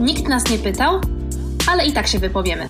Nikt nas nie pytał, ale i tak się wypowiemy.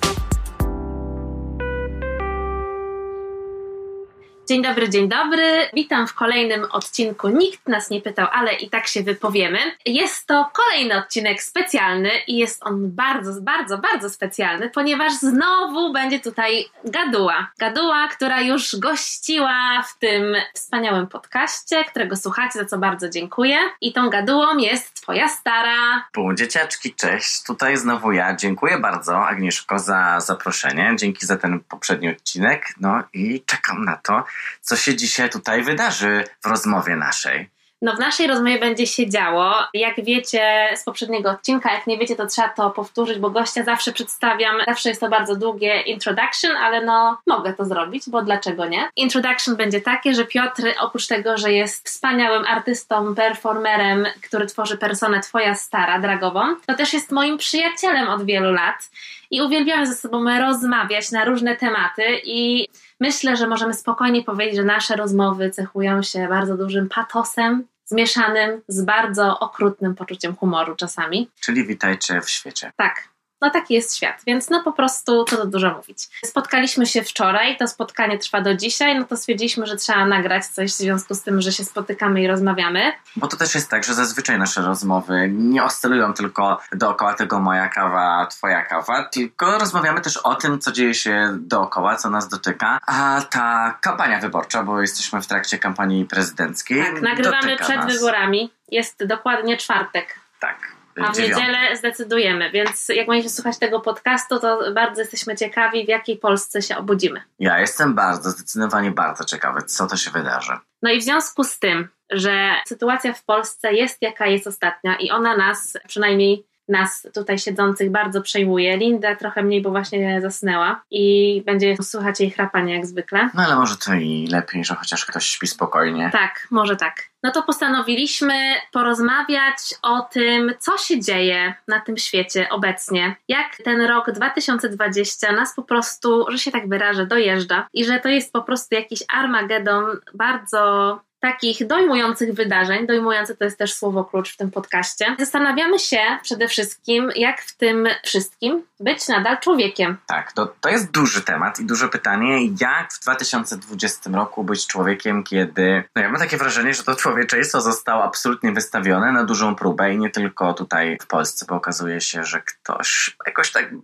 Dzień dobry, dzień dobry. Witam w kolejnym odcinku. Nikt nas nie pytał, ale i tak się wypowiemy. Jest to kolejny odcinek specjalny i jest on bardzo, bardzo, bardzo specjalny, ponieważ znowu będzie tutaj Gaduła. Gaduła, która już gościła w tym wspaniałym podcaście, którego słuchacie, za co bardzo dziękuję. I tą Gadułą jest Twoja stara. Pół dzieciaczki, cześć. Tutaj znowu ja. Dziękuję bardzo, Agnieszko, za zaproszenie. Dzięki za ten poprzedni odcinek. No i czekam na to, co się dzisiaj tutaj wydarzy w rozmowie naszej. No w naszej rozmowie będzie się działo. Jak wiecie z poprzedniego odcinka, jak nie wiecie, to trzeba to powtórzyć, bo gościa zawsze przedstawiam, zawsze jest to bardzo długie introduction, ale no mogę to zrobić, bo dlaczego nie? Introduction będzie takie, że Piotr oprócz tego, że jest wspaniałym artystą, performerem, który tworzy personę Twoja Stara, dragową, to też jest moim przyjacielem od wielu lat i uwielbiamy ze sobą rozmawiać na różne tematy i myślę, że możemy spokojnie powiedzieć, że nasze rozmowy cechują się bardzo dużym patosem, zmieszanym z bardzo okrutnym poczuciem humoru czasami. Czyli witajcie w świecie. Tak, no taki jest świat, więc no po prostu co to dużo mówić. Spotkaliśmy się wczoraj, to spotkanie trwa do dzisiaj, no to stwierdziliśmy, że trzeba nagrać coś w związku z tym, że się spotykamy i rozmawiamy. Bo to też jest tak, że zazwyczaj nasze rozmowy nie oscylują tylko dookoła tego moja kawa, twoja kawa, tylko rozmawiamy też o tym, co dzieje się dookoła, co nas dotyka. A ta kampania wyborcza, bo jesteśmy w trakcie kampanii prezydenckiej. Tak, nagrywamy przed nas. wyborami. Jest dokładnie czwartek. Tak. A w niedzielę zdecydujemy, więc jak będziecie słuchać tego podcastu, to bardzo jesteśmy ciekawi, w jakiej Polsce się obudzimy. Ja jestem bardzo, zdecydowanie bardzo ciekawy, co to się wydarzy. No i w związku z tym, że sytuacja w Polsce jest jaka jest ostatnia i ona nas, przynajmniej nas tutaj siedzących bardzo przejmuje. Linda trochę mniej, bo właśnie zasnęła i będzie słuchać jej chrapania jak zwykle. No ale może to i lepiej, że chociaż ktoś śpi spokojnie. Tak, może tak. No to postanowiliśmy porozmawiać o tym, co się dzieje na tym świecie obecnie. Jak ten rok 2020 nas po prostu, że się tak wyrażę, dojeżdża i że to jest po prostu jakiś Armagedon bardzo takich dojmujących wydarzeń. Dojmujące to jest też słowo klucz w tym podcaście. Zastanawiamy się przede wszystkim, jak w tym wszystkim być nadal człowiekiem. Tak, to, to jest duży temat i duże pytanie, jak w 2020 roku być człowiekiem, kiedy no ja mam takie wrażenie, że to człowieczeństwo zostało absolutnie wystawione na dużą próbę i nie tylko tutaj w Polsce, bo okazuje się, że ktoś jakoś tak mm,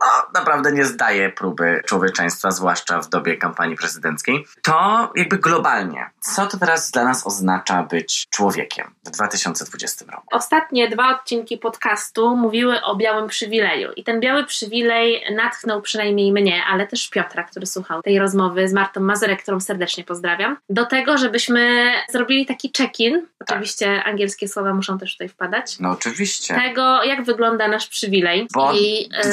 no, naprawdę nie zdaje próby człowieczeństwa, zwłaszcza w dobie kampanii prezydenckiej, to jakby globalnie. Co to teraz dla nas oznacza być człowiekiem w 2020 roku? Ostatnie dwa odcinki podcastu mówiły o białym przywileju i ten biały przywilej natchnął przynajmniej mnie, ale też Piotra, który słuchał tej rozmowy z Martą Mazurek, którą serdecznie pozdrawiam, do tego, żebyśmy zrobili taki check-in. Oczywiście angielskie słowa muszą też tutaj wpadać. No oczywiście. Tego, jak wygląda nasz przywilej. Bo I, e,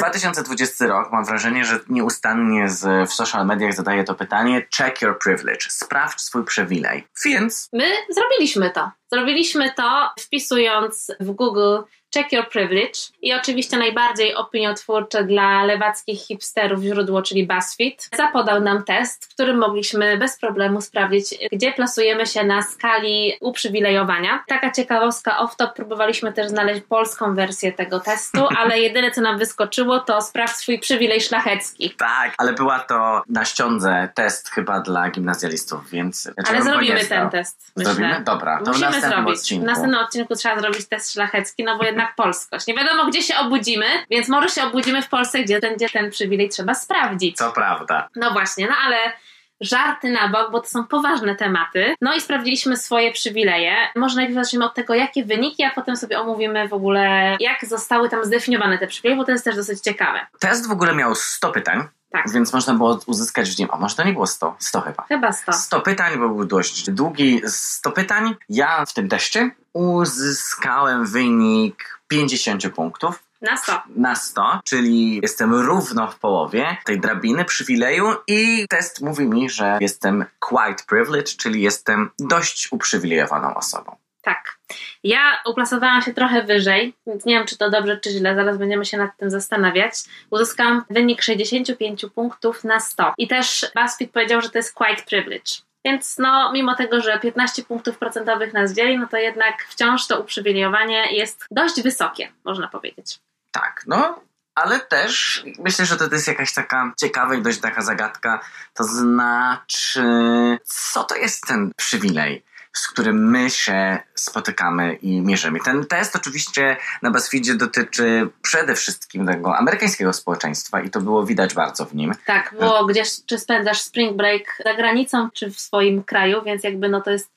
2020 rok mam wrażenie, że nieustannie z, w social mediach zadaje to pytanie check your privilege, sprawdź swój przywilej. Więc My zrobiliśmy to. Zrobiliśmy to wpisując w Google Check Your Privilege i oczywiście najbardziej opiniotwórcze dla lewackich hipsterów źródło, czyli BuzzFeed, zapodał nam test, w którym mogliśmy bez problemu sprawdzić, gdzie plasujemy się na skali uprzywilejowania. Taka ciekawostka off-top, próbowaliśmy też znaleźć polską wersję tego testu, ale jedyne co nam wyskoczyło to sprawdź swój przywilej szlachecki. tak, ale była to na ściądze test chyba dla gimnazjalistów, więc... Ale zrobimy ten test, myślę. Zrobimy? Dobra, to w Musimy zrobić. odcinku. W następnym odcinku trzeba zrobić test szlachecki, no bo jednak polskość. Nie wiadomo, gdzie się obudzimy, więc może się obudzimy w Polsce, gdzie ten, gdzie ten przywilej trzeba sprawdzić. To prawda. No właśnie, no ale żarty na bok, bo to są poważne tematy. No i sprawdziliśmy swoje przywileje. Może najpierw zacznijmy od tego, jakie wyniki, a potem sobie omówimy w ogóle, jak zostały tam zdefiniowane te przywileje, bo to jest też dosyć ciekawe. Test w ogóle miał 100 pytań, Tak. więc można było uzyskać w nim, a może to nie było 100? 100 chyba. Chyba 100. 100 pytań, bo był dość długi. 100 pytań. Ja w tym teście uzyskałem wynik 50 punktów. Na 100. na 100, czyli jestem równo w połowie tej drabiny przywileju i test mówi mi, że jestem quite privileged, czyli jestem dość uprzywilejowaną osobą. Tak. Ja uplasowałam się trochę wyżej, więc nie wiem, czy to dobrze, czy źle, zaraz będziemy się nad tym zastanawiać. Uzyskałam wynik 65 punktów na 100. I też BuzzFeed powiedział, że to jest quite privilege. Więc no, mimo tego, że 15 punktów procentowych nas dzieli, no to jednak wciąż to uprzywilejowanie jest dość wysokie, można powiedzieć. Tak, no ale też myślę, że to jest jakaś taka ciekawa i dość taka zagadka. To znaczy, co to jest ten przywilej? Z którym my się spotykamy i mierzymy. Ten test oczywiście na BuzzFeedzie dotyczy przede wszystkim tego amerykańskiego społeczeństwa i to było widać bardzo w nim. Tak, było gdzieś, czy spędzasz spring break za granicą, czy w swoim kraju, więc jakby no to jest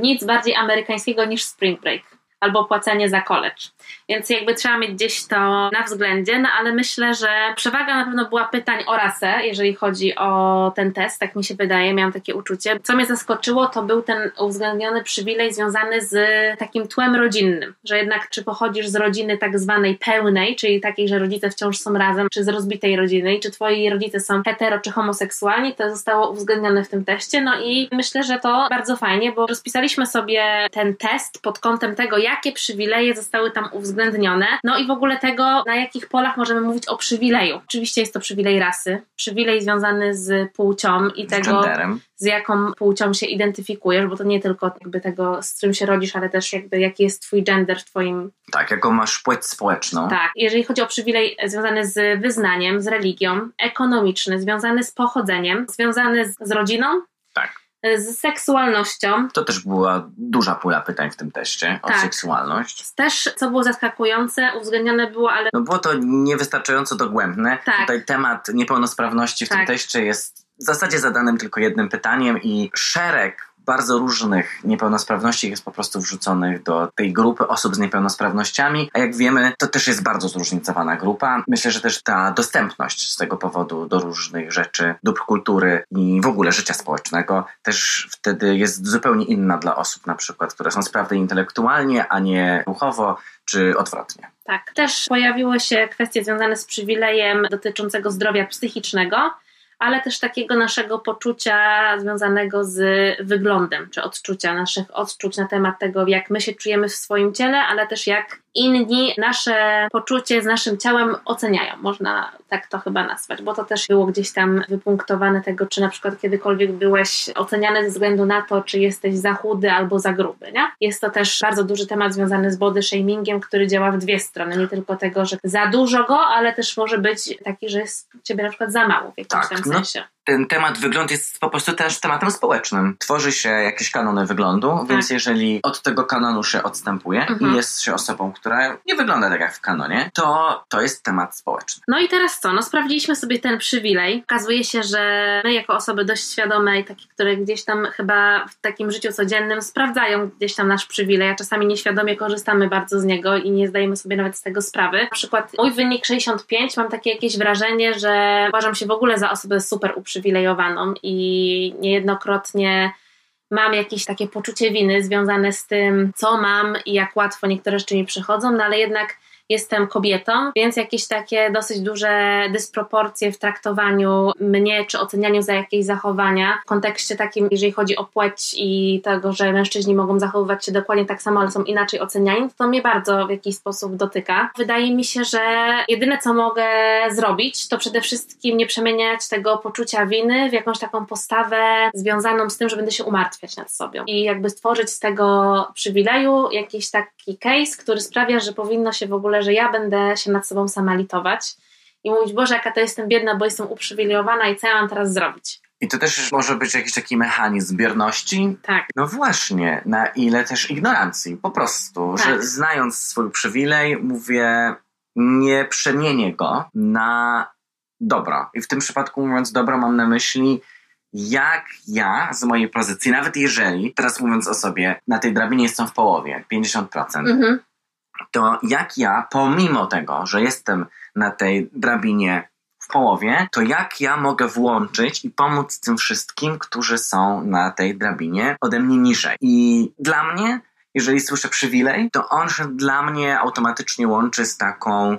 nic bardziej amerykańskiego niż spring break albo płacenie za college. Więc jakby trzeba mieć gdzieś to na względzie, no ale myślę, że przewaga na pewno była pytań o rasę, jeżeli chodzi o ten test, tak mi się wydaje, miałam takie uczucie. Co mnie zaskoczyło, to był ten uwzględniony przywilej związany z takim tłem rodzinnym, że jednak czy pochodzisz z rodziny tak zwanej pełnej, czyli takiej, że rodzice wciąż są razem, czy z rozbitej rodziny, czy twoi rodzice są hetero czy homoseksualni, to zostało uwzględnione w tym teście. No i myślę, że to bardzo fajnie, bo rozpisaliśmy sobie ten test pod kątem tego, jakie przywileje zostały tam uwzględnione, no i w ogóle tego, na jakich polach możemy mówić o przywileju. Oczywiście jest to przywilej rasy, przywilej związany z płcią i Z tego, genderem. z jaką płcią się identyfikujesz, bo to nie tylko jakby tego, z czym się rodzisz, ale też jakby jaki jest twój gender w twoim... Tak, jaką masz płeć społeczną. Tak, jeżeli chodzi o przywilej związany z wyznaniem, z religią, ekonomiczny, związany z pochodzeniem, związany z, z rodziną. Z seksualnością, To też była duża pula pytań w tym teście o Tak. seksualność. też, co było zaskakujące, uwzględnione było, ale No było to niewystarczająco dogłębne. Tak. Tutaj temat niepełnosprawności w tym Tak. teście jest w zasadzie zadanym tylko jednym pytaniem i szereg bardzo różnych niepełnosprawności jest po prostu wrzuconych do tej grupy osób z niepełnosprawnościami, a jak wiemy, to też jest bardzo zróżnicowana grupa. Myślę, że też ta dostępność z tego powodu do różnych rzeczy, dóbr kultury i w ogóle życia społecznego też wtedy jest zupełnie inna dla osób na przykład, które są sprawne intelektualnie, a nie ruchowo, czy odwrotnie. Tak. Też pojawiły się kwestie związane z przywilejem dotyczącego zdrowia psychicznego, ale też takiego naszego poczucia związanego z wyglądem, czy odczucia, naszych odczuć na temat tego, jak my się czujemy w swoim ciele, ale też jak inni nasze poczucie z naszym ciałem oceniają. Można tak to chyba nazwać, bo to też było gdzieś tam wypunktowane tego, czy na przykład kiedykolwiek byłeś oceniany ze względu na to, czy jesteś za chudy albo za gruby, nie? Jest to też bardzo duży temat związany z body shamingiem, który działa w dwie strony. Nie tylko tego, że za dużo go, ale też może być taki, że jest ciebie na przykład za mało w jakimś Tak, tam no. sensie. Ten temat wygląd jest po prostu też tematem społecznym. Tworzy się jakieś kanony wyglądu, więc jeżeli od tego kanonu się odstępuje Tak. Mhm. i jest się osobą, która nie wygląda tak jak w kanonie, to to jest temat społeczny. No i teraz co? No sprawdziliśmy sobie ten przywilej. Okazuje się, że my jako osoby dość świadome i takie, które gdzieś tam chyba w takim życiu codziennym sprawdzają gdzieś tam nasz przywilej, a czasami nieświadomie korzystamy bardzo z niego i nie zdajemy sobie nawet z tego sprawy. Na przykład mój wynik 65, mam takie jakieś wrażenie, że uważam się w ogóle za osobę super uprzywilejowaną i niejednokrotnie mam jakieś takie poczucie winy związane z tym, co mam i jak łatwo niektóre rzeczy mi przychodzą, no ale jednak jestem kobietą, więc jakieś takie dosyć duże dysproporcje w traktowaniu mnie czy ocenianiu za jakieś zachowania w kontekście takim, jeżeli chodzi o płeć i tego, że mężczyźni mogą zachowywać się dokładnie tak samo, ale są inaczej oceniani, to mnie bardzo w jakiś sposób dotyka. Wydaje mi się, że jedyne co mogę zrobić, to przede wszystkim nie przemieniać tego poczucia winy w jakąś taką postawę związaną z tym, że będę się umartwiać nad sobą i jakby stworzyć z tego przywileju jakiś taki case, który sprawia, że powinno się w ogóle, że ja będę się nad sobą sama litować i mówić, Boże, jaka to jestem biedna, bo jestem uprzywilejowana i co ja mam teraz zrobić? I to też może być jakiś taki mechanizm bierności. Tak, No właśnie, na ile też ignorancji, po prostu, Tak. że znając swój przywilej, mówię, nie przemienię go na dobro. I w tym przypadku mówiąc dobro, mam na myśli, jak ja z mojej pozycji, nawet jeżeli, teraz mówiąc o sobie, na tej drabinie jestem w połowie, 50%, mhm. to jak ja, pomimo tego, że jestem na tej drabinie w połowie, to jak ja mogę włączyć i pomóc tym wszystkim, którzy są na tej drabinie ode mnie niżej. I dla mnie, jeżeli słyszę przywilej, to on się dla mnie automatycznie łączy z taką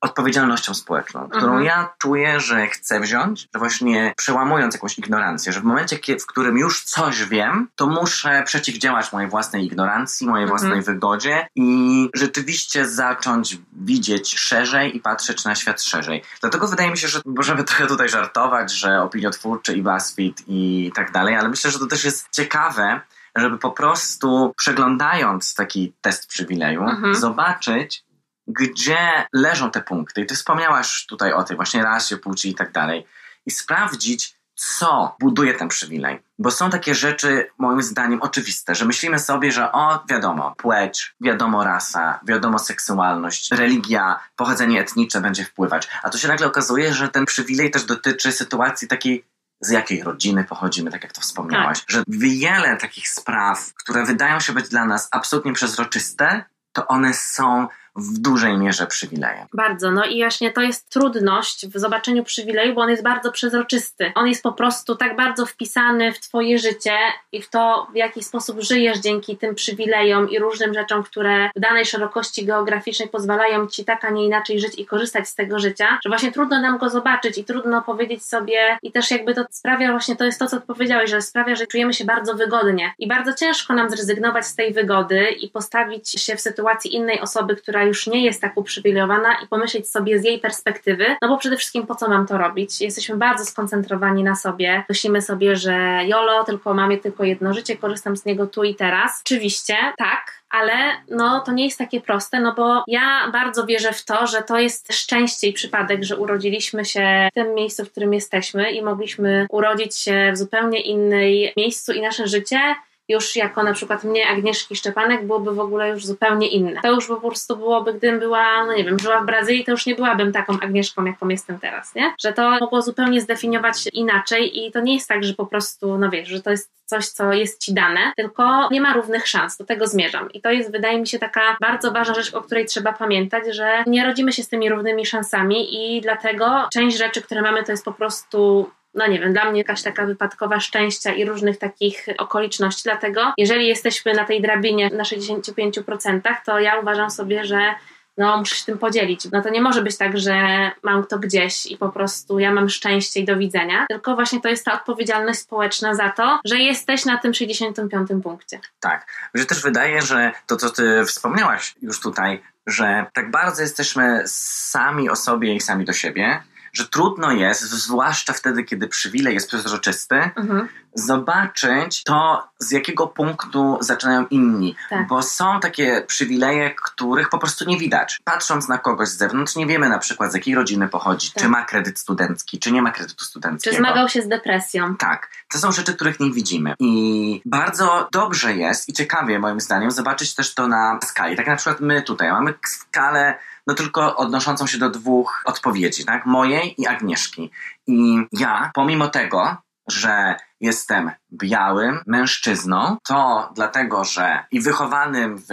odpowiedzialnością społeczną, którą Mhm. ja czuję, że chcę wziąć, że właśnie przełamując jakąś ignorancję, że w momencie, w którym już coś wiem, to muszę przeciwdziałać mojej własnej ignorancji, mojej Mhm. własnej wygodzie i rzeczywiście zacząć widzieć szerzej i patrzeć na świat szerzej. Dlatego wydaje mi się, że możemy trochę tutaj żartować, że opiniotwórczy i BuzzFeed i tak dalej, ale myślę, że to też jest ciekawe, żeby po prostu przeglądając taki test przywileju, Mhm. zobaczyć, gdzie leżą te punkty. I ty wspomniałaś tutaj o tej właśnie rasie, płci i tak dalej. I sprawdzić, co buduje ten przywilej. Bo są takie rzeczy, moim zdaniem, oczywiste, że myślimy sobie, że o, wiadomo, płeć, wiadomo, rasa, wiadomo, seksualność, religia, pochodzenie etniczne będzie wpływać. A tu się nagle okazuje, że ten przywilej też dotyczy sytuacji takiej z jakiej rodziny pochodzimy, tak jak to wspomniałaś. Że wiele takich spraw, które wydają się być dla nas absolutnie przezroczyste, to one są w dużej mierze przywilejem. Bardzo, no i właśnie to jest trudność w zobaczeniu przywileju, bo on jest bardzo przezroczysty. On jest po prostu tak bardzo wpisany w Twoje życie i w to, w jaki sposób żyjesz dzięki tym przywilejom i różnym rzeczom, które w danej szerokości geograficznej pozwalają Ci tak, a nie inaczej żyć i korzystać z tego życia, że właśnie trudno nam go zobaczyć i trudno powiedzieć sobie i też jakby to sprawia właśnie, to jest to, co powiedziałeś, że sprawia, że czujemy się bardzo wygodnie i bardzo ciężko nam zrezygnować z tej wygody i postawić się w sytuacji innej osoby, która już nie jest tak uprzywilejowana i pomyśleć sobie z jej perspektywy, no bo przede wszystkim po co mam to robić? Jesteśmy bardzo skoncentrowani na sobie. Myślimy sobie, że jolo, tylko mam je tylko jedno życie, korzystam z niego tu i teraz. Oczywiście, tak, ale no to nie jest takie proste, no bo ja bardzo wierzę w to, że to jest szczęście i przypadek, że urodziliśmy się w tym miejscu, w którym jesteśmy i mogliśmy urodzić się w zupełnie innej miejscu i nasze życie już jako na przykład mnie, Agnieszki Szczepanek, byłoby w ogóle już zupełnie inne. To już po prostu byłoby, gdybym była, no nie wiem, żyła w Brazylii, to już nie byłabym taką Agnieszką, jaką jestem teraz, nie? Że to mogło zupełnie zdefiniować inaczej i to nie jest tak, że po prostu, no wiesz, że to jest coś, co jest ci dane, tylko nie ma równych szans, do tego zmierzam. I to jest, wydaje mi się, taka bardzo ważna rzecz, o której trzeba pamiętać, że nie rodzimy się z tymi równymi szansami i dlatego część rzeczy, które mamy, to jest po prostu no nie wiem, dla mnie jakaś taka wypadkowa szczęścia i różnych takich okoliczności. Dlatego, jeżeli jesteśmy na tej drabinie na 65%, to ja uważam sobie, że no muszę się tym podzielić. No to nie może być tak, że mam to gdzieś i po prostu ja mam szczęście i do widzenia, tylko właśnie to jest ta odpowiedzialność społeczna za to, że jesteś na tym 65 punkcie. Tak. Mi się też wydaje, że to, co ty wspomniałaś już tutaj, że tak bardzo jesteśmy sami o sobie i sami do siebie, że trudno jest, zwłaszcza wtedy, kiedy przywilej jest przezroczysty, Mhm. zobaczyć to, z jakiego punktu zaczynają inni. Tak. Bo są takie przywileje, których po prostu nie widać. Patrząc na kogoś z zewnątrz, nie wiemy na przykład z jakiej rodziny pochodzi, Tak. czy ma kredyt studencki, czy nie ma kredytu Czy studenckiego. zmagał się z depresją? Tak, to są rzeczy, których nie widzimy. I bardzo dobrze jest i ciekawie moim zdaniem zobaczyć też to na skali. Tak na przykład my tutaj mamy skalę no tylko odnoszącą się do dwóch odpowiedzi, tak? Mojej i Agnieszki. I ja, pomimo tego, że jestem białym mężczyzną, to dlatego, że i wychowanym w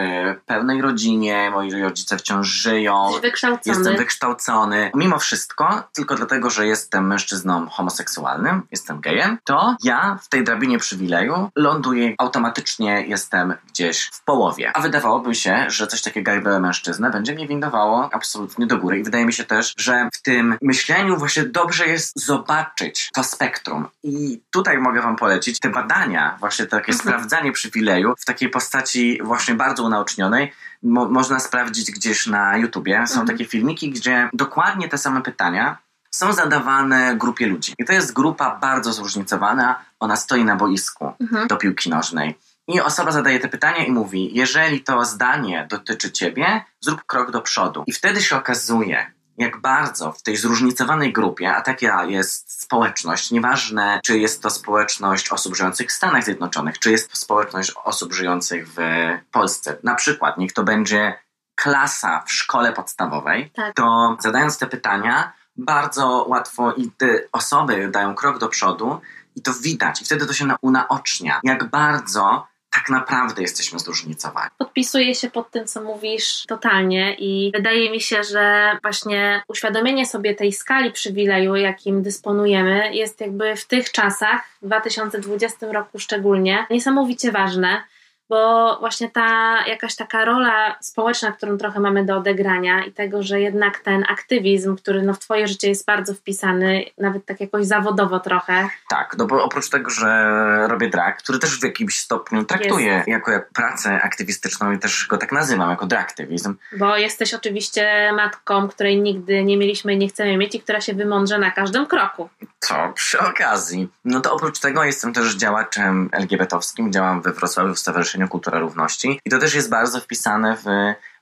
pełnej rodzinie, moi rodzice wciąż żyją, wykształcony. Jestem wykształcony. Mimo wszystko, tylko dlatego, że jestem mężczyzną homoseksualnym, jestem gejem, to ja w tej drabinie przywileju ląduję, automatycznie jestem gdzieś w połowie. A wydawałoby się, że coś takiego jak białe mężczyznę będzie mnie windowało absolutnie do góry. I wydaje mi się też, że w tym myśleniu właśnie dobrze jest zobaczyć to spektrum. I tutaj mogę wam polecić te badania, właśnie takie Mhm. sprawdzanie przywileju w takiej postaci właśnie bardzo unaocznionej, mo- można sprawdzić gdzieś na YouTubie. Są Mhm. takie filmiki, gdzie dokładnie te same pytania są zadawane grupie ludzi. I to jest grupa bardzo zróżnicowana. Ona stoi na boisku Mhm. do piłki nożnej. I osoba zadaje te pytania i mówi: Jeżeli to zdanie dotyczy ciebie, zrób krok do przodu. I wtedy się okazuje, jak bardzo w tej zróżnicowanej grupie, a taka jest społeczność, nieważne czy jest to społeczność osób żyjących w Stanach Zjednoczonych, czy jest to społeczność osób żyjących w Polsce, na przykład niech to będzie klasa w szkole podstawowej, Tak. to zadając te pytania, bardzo łatwo i te osoby dają krok do przodu i to widać. I wtedy to się na- unaocznia, jak bardzo tak naprawdę jesteśmy zróżnicowani. Podpisuję się pod tym, co mówisz totalnie i wydaje mi się, że właśnie uświadomienie sobie tej skali przywileju, jakim dysponujemy, jest jakby w tych czasach, w 2020 roku szczególnie, niesamowicie ważne, bo właśnie ta jakaś taka rola społeczna, którą trochę mamy do odegrania i tego, że jednak ten aktywizm, który no w twoje życie jest bardzo wpisany, nawet tak jakoś zawodowo trochę. Tak, no bo oprócz tego, że robię drag, który też w jakimś stopniu traktuję jako pracę aktywistyczną i też go tak nazywam, jako draktywizm. Bo jesteś oczywiście matką, której nigdy nie mieliśmy i nie chcemy mieć i która się wymądrze na każdym kroku. To przy okazji. No to oprócz tego jestem też działaczem LGBT-owskim, działam we Wrocławiu w Stowarzyszeniu Kultura Równości i to też jest bardzo wpisane w,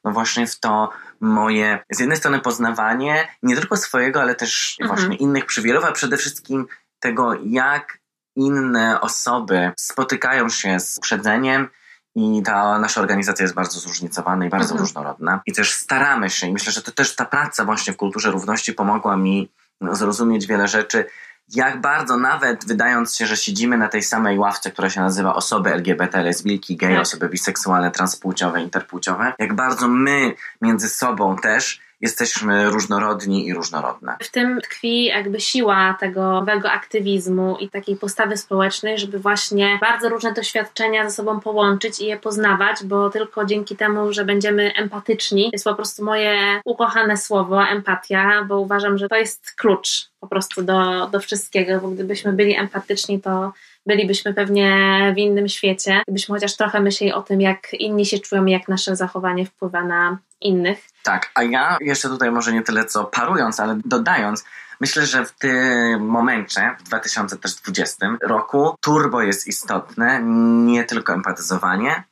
no właśnie w to moje, z jednej strony poznawanie nie tylko swojego, ale też mhm. właśnie innych przywilejów, a przede wszystkim tego, jak inne osoby spotykają się z uprzedzeniem i ta nasza organizacja jest bardzo zróżnicowana i bardzo mhm. różnorodna. I też staramy się, i myślę, że to też ta praca właśnie w kulturze równości pomogła mi zrozumieć wiele rzeczy, jak bardzo nawet wydając się, że siedzimy na tej samej ławce, która się nazywa osoby LGBT, lesbijki, gej, tak. osoby biseksualne, transpłciowe, interpłciowe, jak bardzo my między sobą też jesteśmy różnorodni i różnorodne. W tym tkwi jakby siła tego nowego aktywizmu i takiej postawy społecznej, żeby właśnie bardzo różne doświadczenia ze sobą połączyć i je poznawać, bo tylko dzięki temu, że będziemy empatyczni, jest po prostu moje ukochane słowo empatia, bo uważam, że to jest klucz po prostu do, do wszystkiego, bo gdybyśmy byli empatyczni, to bylibyśmy pewnie w innym świecie, gdybyśmy chociaż trochę myśleli o tym, jak inni się czują i jak nasze zachowanie wpływa na innych. Tak, a ja jeszcze tutaj może nie tyle co parując, ale dodając, Myślę, że w tym momencie, w 2020 roku, turbo jest istotne, nie tylko empatyzowanie,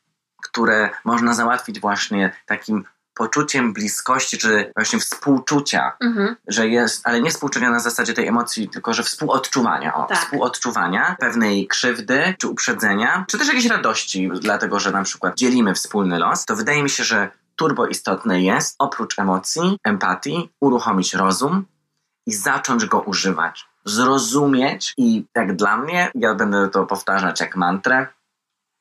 które można załatwić właśnie takim poczuciem bliskości, czy właśnie współczucia, mhm. że jest, ale nie współczucia na zasadzie tej emocji, tylko że współodczuwania, o, tak. współodczuwania pewnej krzywdy, czy uprzedzenia, czy też jakiejś radości, dlatego że na przykład dzielimy wspólny los, to wydaje mi się, że turbo istotne jest, oprócz emocji, empatii, uruchomić rozum i zacząć go używać. Zrozumieć i jak dla mnie, ja będę to powtarzać jak mantrę,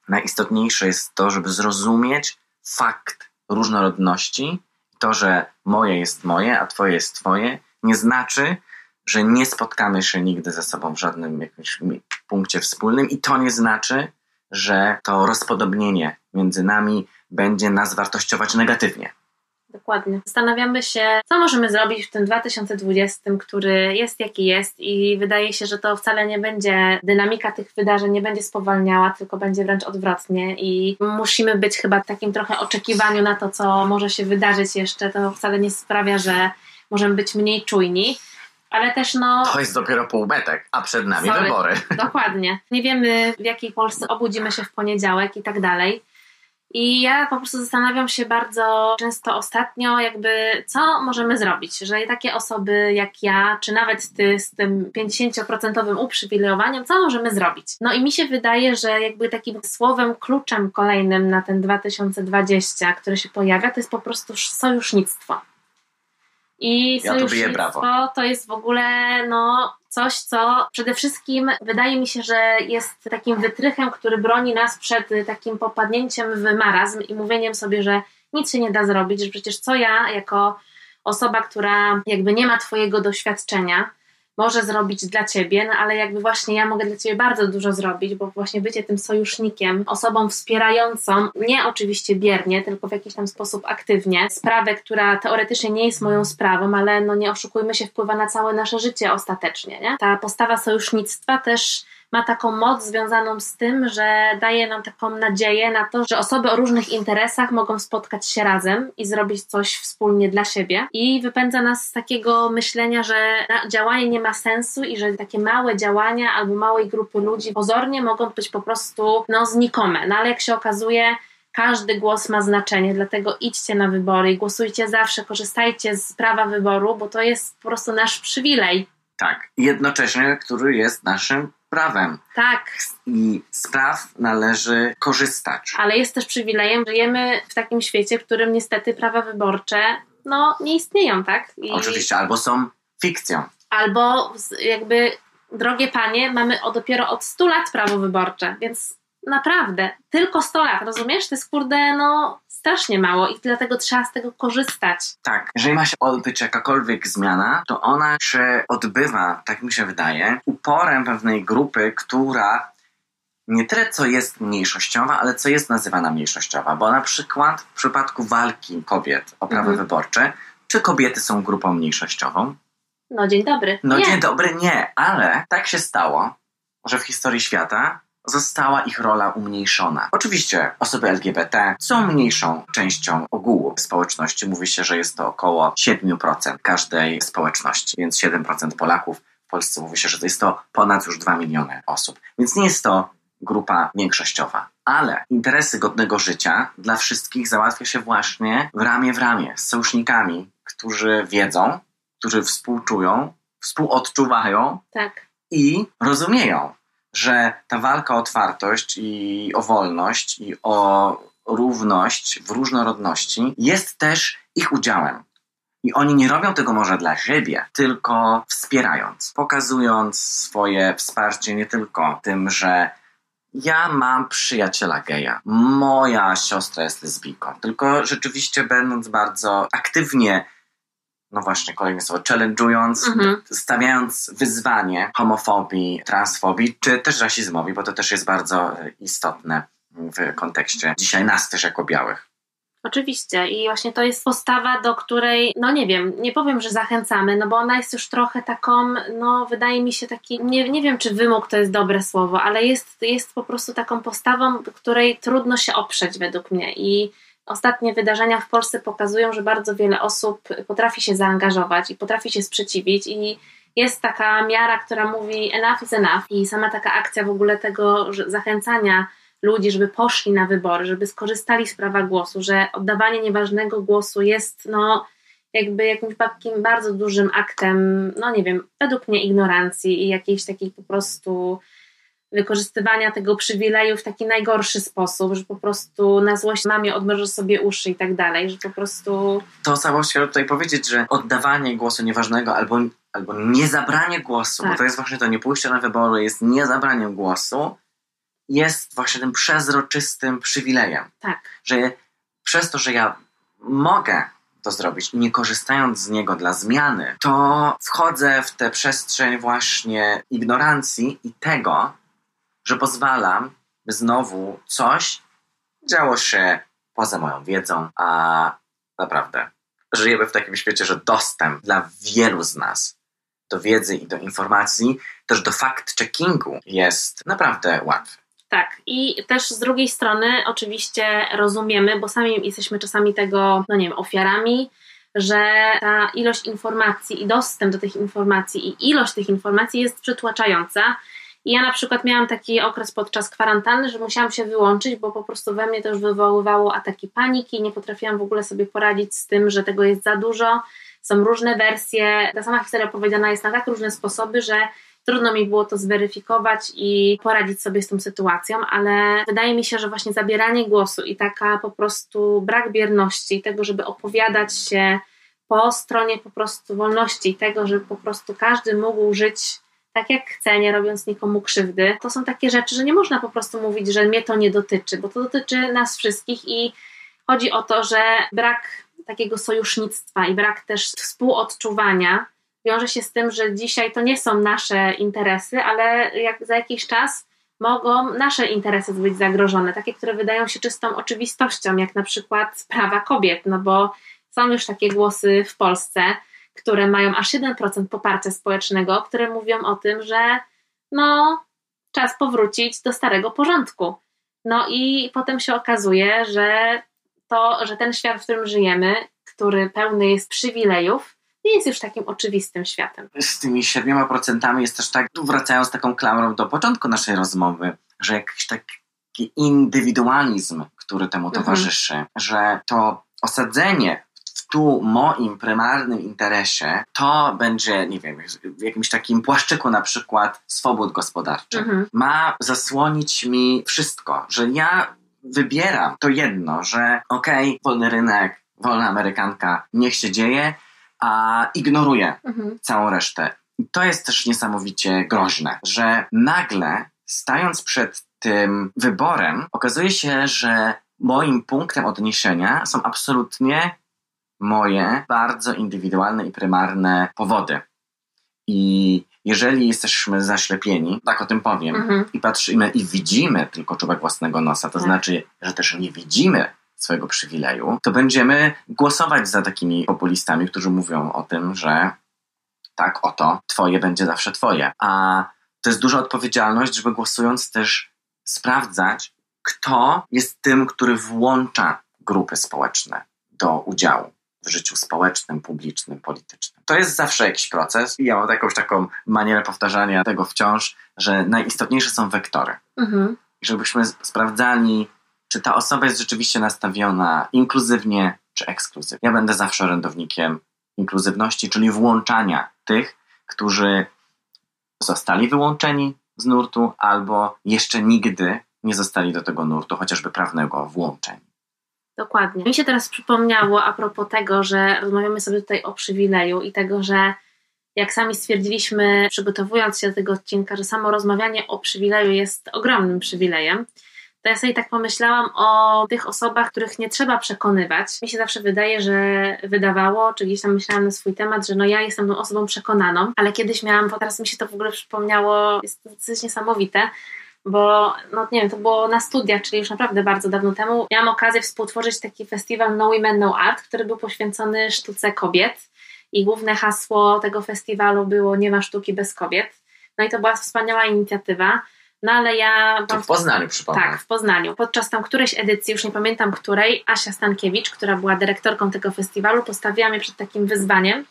najistotniejsze jest to, żeby zrozumieć fakt różnorodności. To, że moje jest moje, a twoje jest twoje, nie znaczy, że nie spotkamy się nigdy ze sobą w żadnym jakimś punkcie wspólnym i to nie znaczy, że to rozpodobnienie między nami będzie nas wartościować negatywnie. Dokładnie. Zastanawiamy się, co możemy zrobić w tym 2020, który jest jaki jest, i wydaje się, że to wcale nie będzie, dynamika tych wydarzeń nie będzie spowalniała, tylko będzie wręcz odwrotnie. I musimy być chyba w takim trochę oczekiwaniu na to, co może się wydarzyć jeszcze. To wcale nie sprawia, że możemy być mniej czujni. Ale też no. To jest dopiero półmetek, a przed nami sorry, wybory. Dokładnie. Nie wiemy, w jakiej Polsce obudzimy się w poniedziałek i tak dalej. I ja po prostu zastanawiam się bardzo często ostatnio, jakby co możemy zrobić, że takie osoby jak ja, czy nawet ty z tym 50% uprzywilejowaniem, co możemy zrobić? No i mi się wydaje, że jakby takim słowem kluczem kolejnym na ten 2020, który się pojawia, to jest po prostu sojusznictwo. I ja sojusznictwo to, to jest w ogóle no, coś, co przede wszystkim wydaje mi się, że jest takim wytrychem, który broni nas przed takim popadnięciem w marazm i mówieniem sobie, że nic się nie da zrobić, że przecież co ja jako osoba, która jakby nie ma Twojego doświadczenia, może zrobić dla ciebie, no ale jakby właśnie ja mogę dla ciebie bardzo dużo zrobić, bo właśnie bycie tym sojusznikiem, osobą wspierającą, nie oczywiście biernie, tylko w jakiś tam sposób aktywnie, sprawę, która teoretycznie nie jest moją sprawą, ale no nie oszukujmy się, wpływa na całe nasze życie ostatecznie, nie? Ta postawa sojusznictwa też ma taką moc związaną z tym, że daje nam taką nadzieję na to, że osoby o różnych interesach mogą spotkać się razem i zrobić coś wspólnie dla siebie i wypędza nas z takiego myślenia, że działanie nie ma sensu i że takie małe działania albo małej grupy ludzi pozornie mogą być po prostu no, znikome. No ale jak się okazuje, każdy głos ma znaczenie, dlatego idźcie na wybory głosujcie zawsze, korzystajcie z prawa wyboru, bo to jest po prostu nasz przywilej. Tak, jednocześnie, który jest naszym prawem. Tak. I z praw należy korzystać. Ale jest też przywilejem, żyjemy w takim świecie, w którym niestety prawa wyborcze no, nie istnieją, tak? I... Oczywiście, albo są fikcją. Albo jakby, drogie panie, mamy o, dopiero od 100 lat prawo wyborcze, więc naprawdę, tylko 100 lat, rozumiesz? To jest kurde, no strasznie mało i dlatego trzeba z tego korzystać. Tak, jeżeli ma się odbyć jakakolwiek zmiana, to ona się odbywa, tak mi się wydaje, uporem pewnej grupy, która nie tyle co jest mniejszościowa, ale co jest nazywana mniejszościowa, bo na przykład w przypadku walki kobiet o prawa Mhm. wyborcze, czy kobiety są grupą mniejszościową? No dzień dobry. No nie. dzień dobry, nie, ale tak się stało, że w historii świata została ich rola umniejszona. Oczywiście osoby LGBT są mniejszą częścią ogółu społeczności. Mówi się, że jest to około 7% każdej społeczności, więc 7% Polaków. W Polsce mówi się, że to jest to ponad już 2 miliony osób. Więc nie jest to grupa większościowa. Ale interesy godnego życia dla wszystkich załatwia się właśnie w ramię w ramię z sojusznikami, którzy wiedzą, którzy współczują, współodczuwają Tak. i rozumieją, że ta walka o otwartość i o wolność i o równość w różnorodności jest też ich udziałem. I oni nie robią tego może dla siebie, tylko wspierając, pokazując swoje wsparcie nie tylko tym, że ja mam przyjaciela geja, moja siostra jest lesbijką, tylko rzeczywiście będąc bardzo aktywnie, no właśnie kolejne słowo, challenge'ując, Mhm. stawiając wyzwanie homofobii, transfobii, czy też rasizmowi, bo to też jest bardzo e, istotne w kontekście dzisiaj nas też jako białych. Oczywiście i właśnie to jest postawa, do której, no nie wiem, nie powiem, że zachęcamy, no bo ona jest już trochę taką, no wydaje mi się taki, nie, nie wiem czy wymóg to jest dobre słowo, ale jest, jest po prostu taką postawą, której trudno się oprzeć według mnie i ostatnie wydarzenia w Polsce pokazują, że bardzo wiele osób potrafi się zaangażować i potrafi się sprzeciwić i jest taka miara, która mówi enough is enough. I sama taka akcja w ogóle tego zachęcania ludzi, żeby poszli na wybory, żeby skorzystali z prawa głosu, że oddawanie nieważnego głosu jest no jakby jakimś takim bardzo dużym aktem, no nie wiem, według mnie ignorancji i jakiejś takiej po prostu wykorzystywania tego przywileju w taki najgorszy sposób, że po prostu na złość mamie odmrożę sobie uszy i tak dalej, że po prostu To samo chciałem tutaj powiedzieć, że oddawanie głosu nieważnego albo, albo niezabranie głosu, Tak. bo to jest właśnie to nie pójście na wybory, jest niezabranie głosu, jest właśnie tym przezroczystym przywilejem. tak, że przez to, że ja mogę to zrobić nie korzystając z niego dla zmiany, to wchodzę w tę przestrzeń właśnie ignorancji i tego, że pozwalam, by znowu coś działo się poza moją wiedzą, a naprawdę żyjemy w takim świecie, że dostęp dla wielu z nas do wiedzy i do informacji, też do fact-checkingu jest naprawdę łatwy. Tak, i też z drugiej strony oczywiście rozumiemy, bo sami jesteśmy czasami tego, no nie wiem, ofiarami, że ta ilość informacji i dostęp do tych informacji i ilość tych informacji jest przytłaczająca. I ja na przykład miałam taki okres podczas kwarantanny, że musiałam się wyłączyć, bo po prostu we mnie to już wywoływało ataki paniki, nie potrafiłam w ogóle sobie poradzić z tym, że tego jest za dużo. Są różne wersje, ta sama historia opowiedziana jest na tak różne sposoby, że trudno mi było to zweryfikować i poradzić sobie z tą sytuacją, ale wydaje mi się, że właśnie zabieranie głosu i taka po prostu brak bierności tego, żeby opowiadać się po stronie po prostu wolności tego, żeby po prostu każdy mógł żyć tak jak chce, nie robiąc nikomu krzywdy, to są takie rzeczy, że nie można po prostu mówić, że mnie to nie dotyczy, bo to dotyczy nas wszystkich i chodzi o to, że brak takiego sojusznictwa i brak też współodczuwania wiąże się z tym, że dzisiaj to nie są nasze interesy, ale jak za jakiś czas mogą nasze interesy być zagrożone, takie, które wydają się czystą oczywistością, jak na przykład prawa kobiet, no bo są już takie głosy w Polsce, które mają aż 1% poparcia społecznego, które mówią o tym, że no, czas powrócić do starego porządku. No i potem się okazuje, że to, że ten świat, w którym żyjemy, który pełny jest przywilejów, nie jest już takim oczywistym światem. z tymi 7% jest też tak, wracając taką klamrą do początku naszej rozmowy, że jakiś taki indywidualizm, który temu Mhm. towarzyszy, że to osadzenie tu moim prymarnym interesie, to będzie, nie wiem, w jakimś takim płaszczyku na przykład swobód gospodarczych. Mhm. Ma zasłonić mi wszystko, że ja wybieram to jedno, że okej, wolny rynek, wolna amerykanka, niech się dzieje, a ignoruję Mhm. całą resztę. I to jest też niesamowicie groźne, że nagle stając przed tym wyborem, okazuje się, że moim punktem odniesienia są absolutnie moje bardzo indywidualne i prymarne powody. I jeżeli jesteśmy zaślepieni, tak o tym powiem, Mhm. i patrzymy i widzimy tylko czubek własnego nosa, to Tak. znaczy, że też nie widzimy swojego przywileju, to będziemy głosować za takimi populistami, którzy mówią o tym, że tak, oto, twoje będzie zawsze twoje. A to jest duża odpowiedzialność, żeby głosując też sprawdzać, kto jest tym, który włącza grupy społeczne do udziału w życiu społecznym, publicznym, politycznym. To jest zawsze jakiś proces i ja mam jakąś taką manierę powtarzania tego wciąż, że najistotniejsze są wektory. Mhm. I żebyśmy sprawdzali, czy ta osoba jest rzeczywiście nastawiona inkluzywnie czy ekskluzywnie. Ja będę zawsze orędownikiem inkluzywności, czyli włączania tych, którzy zostali wyłączeni z nurtu albo jeszcze nigdy nie zostali do tego nurtu, chociażby prawnego, włączeni. Dokładnie. Mi się teraz przypomniało a propos tego, że rozmawiamy sobie tutaj o przywileju i tego, że jak sami stwierdziliśmy, przygotowując się do tego odcinka, że samo rozmawianie o przywileju jest ogromnym przywilejem, to ja sobie tak pomyślałam o tych osobach, których nie trzeba przekonywać. Mi się zawsze wydaje, że wydawało, czy gdzieś tam myślałam na swój temat, że no ja jestem tą osobą przekonaną, ale kiedyś miałam, bo teraz mi się to w ogóle przypomniało, jest to coś niesamowite, bo no nie wiem, to było na studiach, czyli już naprawdę bardzo dawno temu, miałam okazję współtworzyć taki festiwal No Women No Art, który był poświęcony sztuce kobiet i główne hasło tego festiwalu było nie ma sztuki bez kobiet. No i to była wspaniała inicjatywa. No ale ja To w Poznaniu przypomnę. tak, w Poznaniu. Podczas tam którejś edycji, już nie pamiętam której, Asia Stankiewicz, która była dyrektorką tego festiwalu, postawiła mnie przed takim wyzwaniem,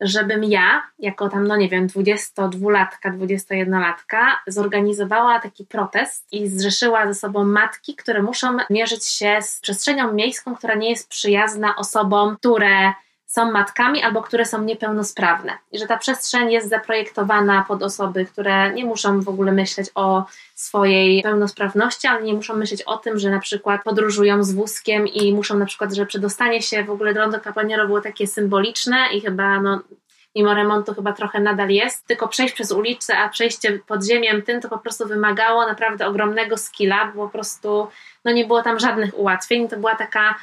żebym ja, jako tam, no nie wiem, 22-latka, 21-latka, zorganizowała taki protest i zrzeszyła ze sobą matki, które muszą mierzyć się z przestrzenią miejską, która nie jest przyjazna osobom, które są matkami albo które są niepełnosprawne. I że ta przestrzeń jest zaprojektowana pod osoby, które nie muszą w ogóle myśleć o swojej pełnosprawności, ale nie muszą myśleć o tym, że na przykład podróżują z wózkiem i muszą na przykład, że przedostanie się. W ogóle do Rondo Caponiero było takie symboliczne i chyba no mimo remontu chyba trochę nadal jest, tylko przejść przez ulicę, a przejście podziemiem tym to po prostu wymagało naprawdę ogromnego skilla, bo po prostu no nie było tam żadnych ułatwień, to była taka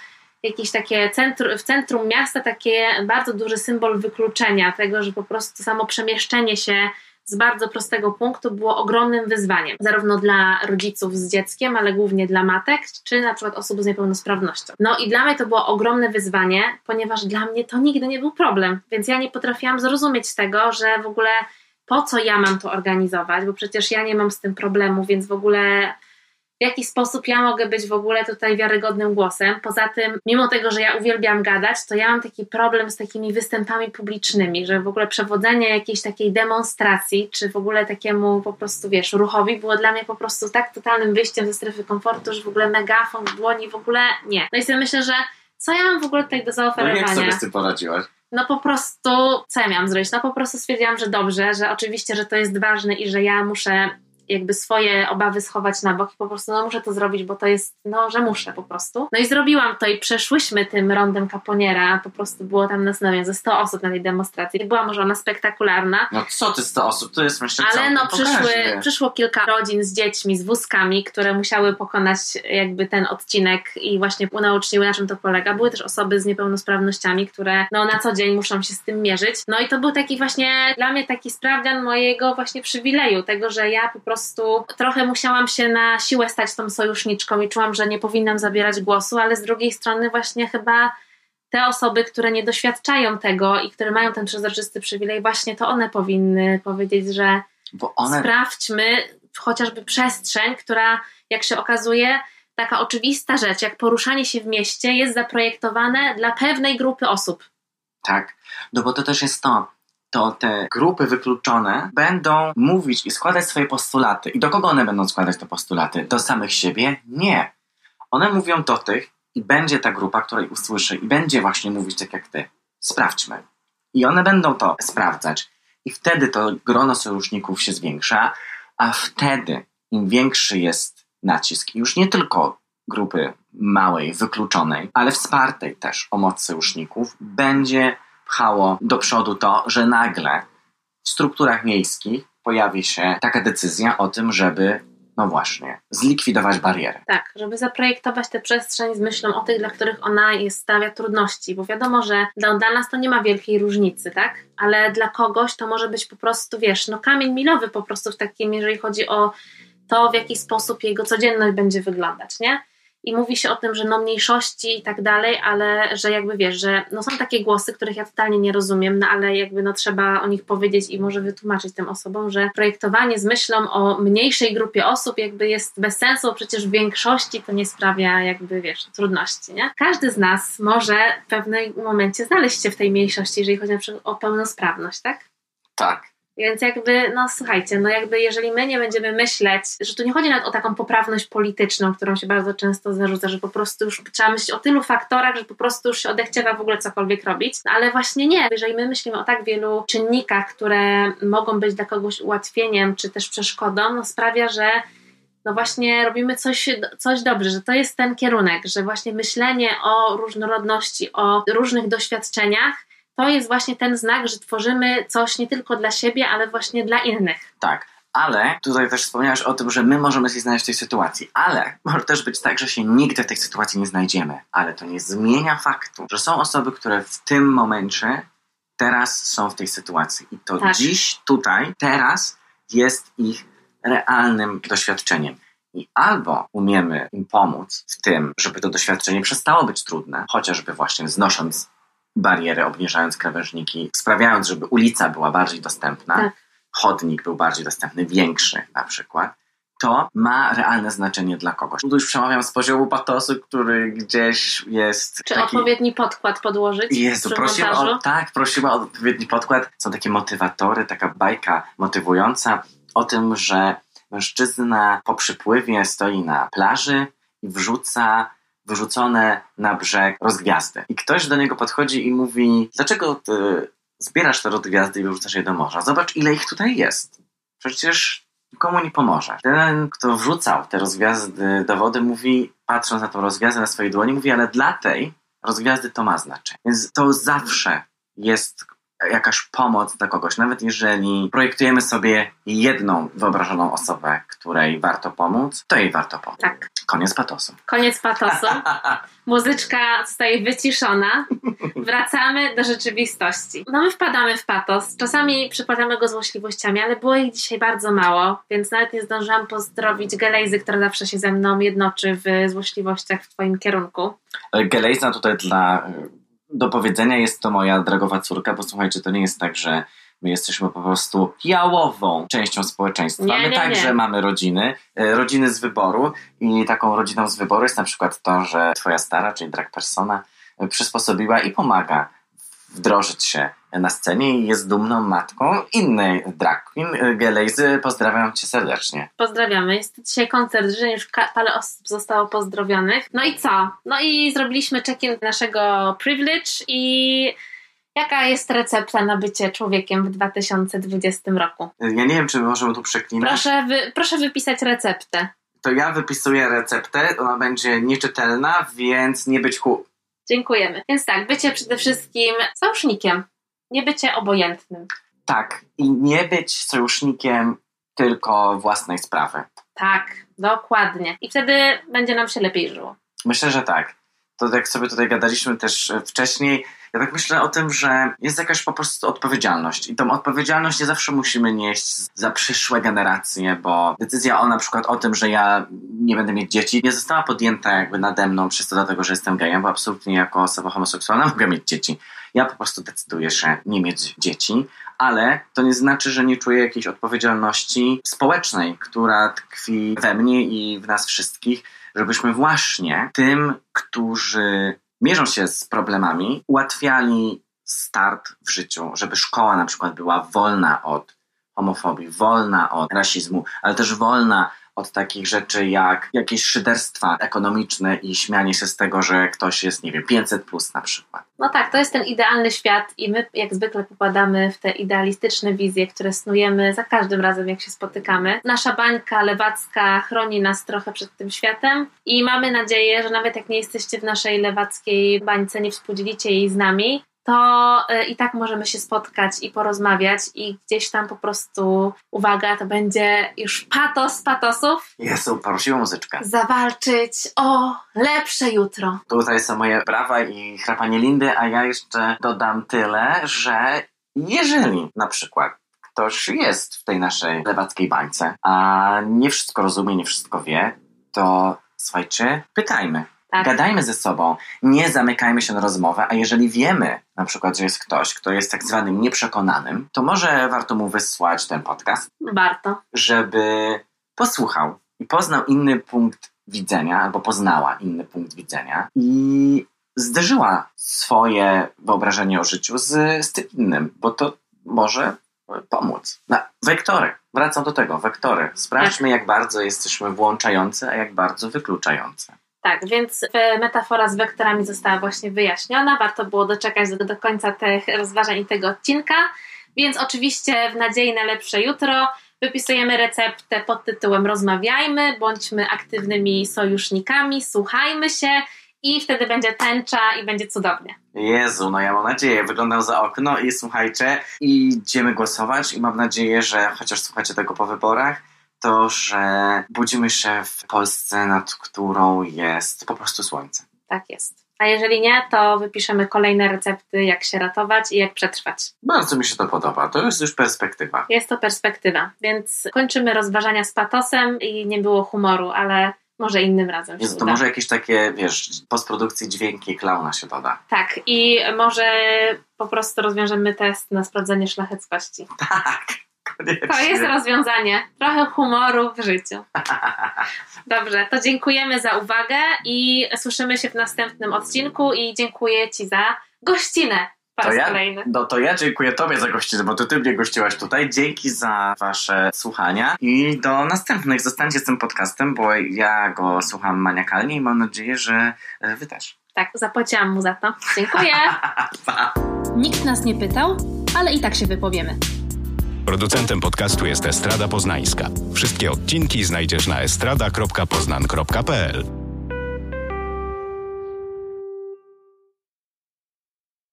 jakieś takie centrum, w centrum miasta takie bardzo duży symbol wykluczenia tego, że po prostu samo przemieszczenie się z bardzo prostego punktu było ogromnym wyzwaniem, zarówno dla rodziców z dzieckiem, ale głównie dla matek, czy na przykład osób z niepełnosprawnością. No i dla mnie to było ogromne wyzwanie, ponieważ dla mnie to nigdy nie był problem, więc ja nie potrafiłam zrozumieć tego, że w ogóle po co ja mam to organizować, bo przecież ja nie mam z tym problemu, więc w ogóle w jaki sposób ja mogę być w ogóle tutaj wiarygodnym głosem. Poza tym, mimo tego, że ja uwielbiam gadać, to ja mam taki problem z takimi występami publicznymi, że w ogóle przewodzenie jakiejś takiej demonstracji, czy w ogóle takiemu po prostu, wiesz, ruchowi było dla mnie po prostu tak totalnym wyjściem ze strefy komfortu, że w ogóle megafon w dłoni, w ogóle nie. No i sobie myślę, że co ja mam w ogóle tutaj do No zaoferowania? jak sobie z tym poradziłaś? no po prostu, co ja miałam zrobić? No po prostu stwierdziłam, że dobrze, że oczywiście, że to jest ważne i że ja muszę jakby swoje obawy schować na bok i po prostu no muszę to zrobić, bo to jest, no, że muszę po prostu. No i zrobiłam to i przeszłyśmy tym rondem Caponiera, po prostu było tam nas, no wiem, ze 100 osób na tej demonstracji. Była może ona spektakularna, No co ty 100 osób? To jest myślę ale no przyszły, przyszło kilka rodzin z dziećmi, z wózkami, które musiały pokonać jakby ten odcinek i właśnie unauczniły na czym to polega. Były też osoby z niepełnosprawnościami, które no na co dzień muszą się z tym mierzyć. No i to był taki właśnie dla mnie taki sprawdzian mojego właśnie przywileju, tego, że ja po prostu trochę musiałam się na siłę stać tą sojuszniczką i czułam, że nie powinnam zabierać głosu, ale z drugiej strony właśnie chyba te osoby, które nie doświadczają tego i które mają ten przezroczysty przywilej, właśnie to one powinny powiedzieć, że one sprawdźmy chociażby przestrzeń, która, jak się okazuje, taka oczywista rzecz, jak poruszanie się w mieście, jest zaprojektowane dla pewnej grupy osób. Tak, no bo to też jest to. To te grupy wykluczone będą mówić i składać swoje postulaty. I do kogo one będą składać te postulaty? Do samych siebie? Nie. One mówią do tych i będzie ta grupa, która ich usłyszy i będzie właśnie mówić tak jak ty. Sprawdźmy. I one będą to sprawdzać. I wtedy to grono sojuszników się zwiększa, a wtedy im większy jest nacisk, już nie tylko grupy małej, wykluczonej, ale wspartej też o moc sojuszników, będzie pchało do przodu to, że nagle w strukturach miejskich pojawi się taka decyzja o tym, żeby no właśnie, zlikwidować bariery. Tak, żeby zaprojektować tę przestrzeń z myślą o tych, dla których ona jest, stawia trudności, bo wiadomo, że dla, dla nas to nie ma wielkiej różnicy, tak? Ale dla kogoś to może być po prostu, wiesz, no kamień milowy po prostu w takim, jeżeli chodzi o to, w jaki sposób jego codzienność będzie wyglądać, nie? I mówi się o tym, że no mniejszości i tak dalej, ale że jakby wiesz, że no są takie głosy, których ja totalnie nie rozumiem, no ale jakby no trzeba o nich powiedzieć i może wytłumaczyć tym osobom, że projektowanie z myślą o mniejszej grupie osób jakby jest bez sensu, przecież w większości to nie sprawia jakby wiesz, trudności, nie? Każdy z nas może w pewnym momencie znaleźć się w tej mniejszości, jeżeli chodzi na przykład o pełnosprawność, tak? Tak. Więc jakby, no słuchajcie, no jakby jeżeli my nie będziemy myśleć, że tu nie chodzi nawet o taką poprawność polityczną, którą się bardzo często zarzuca, że po prostu już trzeba myśleć o tylu faktorach, że po prostu już się odechciewa w ogóle cokolwiek robić, no, ale właśnie nie. Jeżeli my myślimy o tak wielu czynnikach, które mogą być dla kogoś ułatwieniem, czy też przeszkodą, no sprawia, że no właśnie robimy coś, coś dobrze, że to jest ten kierunek, że właśnie myślenie o różnorodności, o różnych doświadczeniach to jest właśnie ten znak, że tworzymy coś nie tylko dla siebie, ale właśnie dla innych. Tak. Ale tutaj też wspomniałeś o tym, że my możemy się znaleźć w tej sytuacji. Ale może też być tak, że się nigdy w tej sytuacji nie znajdziemy. Ale to nie zmienia faktu, że są osoby, które w tym momencie teraz są w tej sytuacji. I to tak. dziś, tutaj, teraz jest ich realnym doświadczeniem. I albo umiemy im pomóc w tym, żeby to doświadczenie przestało być trudne, chociażby właśnie znosząc bariery, obniżając krawężniki, sprawiając, żeby ulica była bardziej dostępna, tak. chodnik był bardziej dostępny, większy na przykład, to ma realne znaczenie dla kogoś. Tu już przemawiam z poziomu patosu, który gdzieś jest. Czy taki... odpowiedni podkład podłożyć? Jezu, prosimy o, tak, prosimy o odpowiedni podkład. Są takie motywatory, taka bajka motywująca o tym, że mężczyzna po przypływie stoi na plaży i wrzuca wyrzucone na brzeg rozgwiazdy. I ktoś do niego podchodzi i mówi: Dlaczego ty zbierasz te rozgwiazdy i wyrzucasz je do morza? Zobacz, ile ich tutaj jest. Przecież nikomu nie pomoże. Ten, kto wrzucał te rozgwiazdy do wody, mówi, patrząc na tą rozgwiazdę na swojej dłoni, mówi: Ale dla tej rozgwiazdy to ma znaczenie. Więc to zawsze jest jakaś pomoc dla kogoś, nawet jeżeli projektujemy sobie jedną wyobrażoną osobę, której warto pomóc, to jej warto pomóc. Tak. Koniec patosu. Koniec patosu. Muzyczka zostaje wyciszona. Wracamy do rzeczywistości. No my wpadamy w patos. Czasami przypadamy go złośliwościami, ale było ich dzisiaj bardzo mało, więc nawet nie zdążyłam pozdrowić Gelejzy, która zawsze się ze mną jednoczy w złośliwościach w twoim kierunku. Gelejza tutaj dla do powiedzenia jest to moja drogowa córka, bo słuchajcie, to nie jest tak, że my jesteśmy po prostu jałową częścią społeczeństwa. Nie, my nie, także nie. mamy rodziny, e, rodziny z wyboru i taką rodziną z wyboru jest na przykład to, że twoja stara, czyli drag persona, e, przysposobiła i pomaga wdrożyć się na scenie i jest dumną matką innej drag queen. Gelejzy, pozdrawiam cię serdecznie. Pozdrawiamy. Jest dzisiaj koncert, że już parę osób zostało pozdrowionych. No i co? No i zrobiliśmy check-in naszego privilege i Jaka jest recepta na bycie człowiekiem w 2020 roku? Ja nie wiem, czy możemy tu przeklinać. Proszę, wy, proszę wypisać receptę. To ja wypisuję receptę, ona będzie nieczytelna, więc nie być ku Dziękujemy. Więc tak, bycie przede wszystkim sojusznikiem, nie bycie obojętnym. Tak, i nie być sojusznikiem tylko własnej sprawy. Tak, dokładnie. I wtedy będzie nam się lepiej żyło. Myślę, że tak. To jak sobie tutaj gadaliśmy też wcześniej, ja tak myślę o tym, że jest jakaś po prostu odpowiedzialność i tą odpowiedzialność nie zawsze musimy nieść za przyszłe generacje, bo decyzja o na przykład o tym, że ja nie będę mieć dzieci, nie została podjęta jakby nade mną przez to dlatego, że jestem gejem, bo absolutnie jako osoba homoseksualna mogę mieć dzieci. Ja po prostu decyduję się nie mieć dzieci, ale to nie znaczy, że nie czuję jakiejś odpowiedzialności społecznej, która tkwi we mnie i w nas wszystkich, żebyśmy właśnie tym, którzy mierzą się z problemami, ułatwiali start w życiu, żeby szkoła na przykład była wolna od homofobii, wolna od rasizmu, ale też wolna od takich rzeczy jak jakieś szyderstwa ekonomiczne i śmianie się z tego, że ktoś jest, nie wiem, 500 plus na przykład. No tak, to jest ten idealny świat i my jak zwykle popadamy w te idealistyczne wizje, które snujemy za każdym razem, jak się spotykamy. Nasza bańka lewacka chroni nas trochę przed tym światem i mamy nadzieję, że nawet jak nie jesteście w naszej lewackiej bańce, nie współdzielicie jej z nami, to y, i tak możemy się spotkać i porozmawiać i gdzieś tam po prostu, uwaga, to będzie już patos patosów. Jezu, poruszyła muzyczka. Zawalczyć o lepsze jutro. Tutaj są moje brawa i chrapanie Lindy, a ja jeszcze dodam tyle, że jeżeli na przykład ktoś jest w tej naszej lewackiej bańce, a nie wszystko rozumie, nie wszystko wie, to słuchajcie, pytajmy. Tak. Gadajmy ze sobą, nie zamykajmy się na rozmowę, a jeżeli wiemy na przykład, że jest ktoś, kto jest tak zwanym nieprzekonanym, to może warto mu wysłać ten podcast, Warto. żeby posłuchał i poznał inny punkt widzenia, albo poznała inny punkt widzenia i zderzyła swoje wyobrażenie o życiu z, z tym innym, bo to może pomóc. No, wektory. Wracam do tego. Wektory. Sprawdźmy, jak bardzo jesteśmy włączający, a jak bardzo wykluczający. Tak, więc metafora z wektorami została właśnie wyjaśniona. Warto było doczekać do, do końca tych rozważań i tego odcinka. Więc oczywiście w nadziei na lepsze jutro wypisujemy receptę pod tytułem Rozmawiajmy, bądźmy aktywnymi sojusznikami, słuchajmy się i wtedy będzie tęcza i będzie cudownie. Jezu, no ja mam nadzieję. Wyglądam za okno i słuchajcie, idziemy głosować i mam nadzieję, że chociaż słuchacie tego po wyborach, to, że budzimy się w Polsce, nad którą jest po prostu słońce. Tak jest. A jeżeli nie, to wypiszemy kolejne recepty, jak się ratować i jak przetrwać. Bardzo mi się to podoba. To jest już perspektywa. Jest to perspektywa, więc kończymy rozważania z patosem i nie było humoru, ale może innym razem się Jezu, to uda. może jakieś takie, wiesz, postprodukcji dźwięki klauna się doda. Tak, i może po prostu rozwiążemy test na sprawdzenie szlacheckości. Tak, koniecznie. To jest rozwiązanie. Trochę humoru w życiu. Dobrze, to dziękujemy za uwagę i słyszymy się w następnym odcinku i dziękuję Ci za gościnę po To raz ja, kolejny. no to ja dziękuję Tobie za gościnę, bo to Ty mnie gościłaś tutaj. Dzięki za Wasze słuchania i do następnych. Zostańcie z tym podcastem, bo ja go słucham maniakalnie i mam nadzieję, że e, Wy też. Tak, zapłaciłam mu za to. Dziękuję. Nikt nas nie pytał, ale i tak się wypowiemy. Producentem podcastu jest Estrada Poznańska. Wszystkie odcinki znajdziesz na estrada.poznan.pl.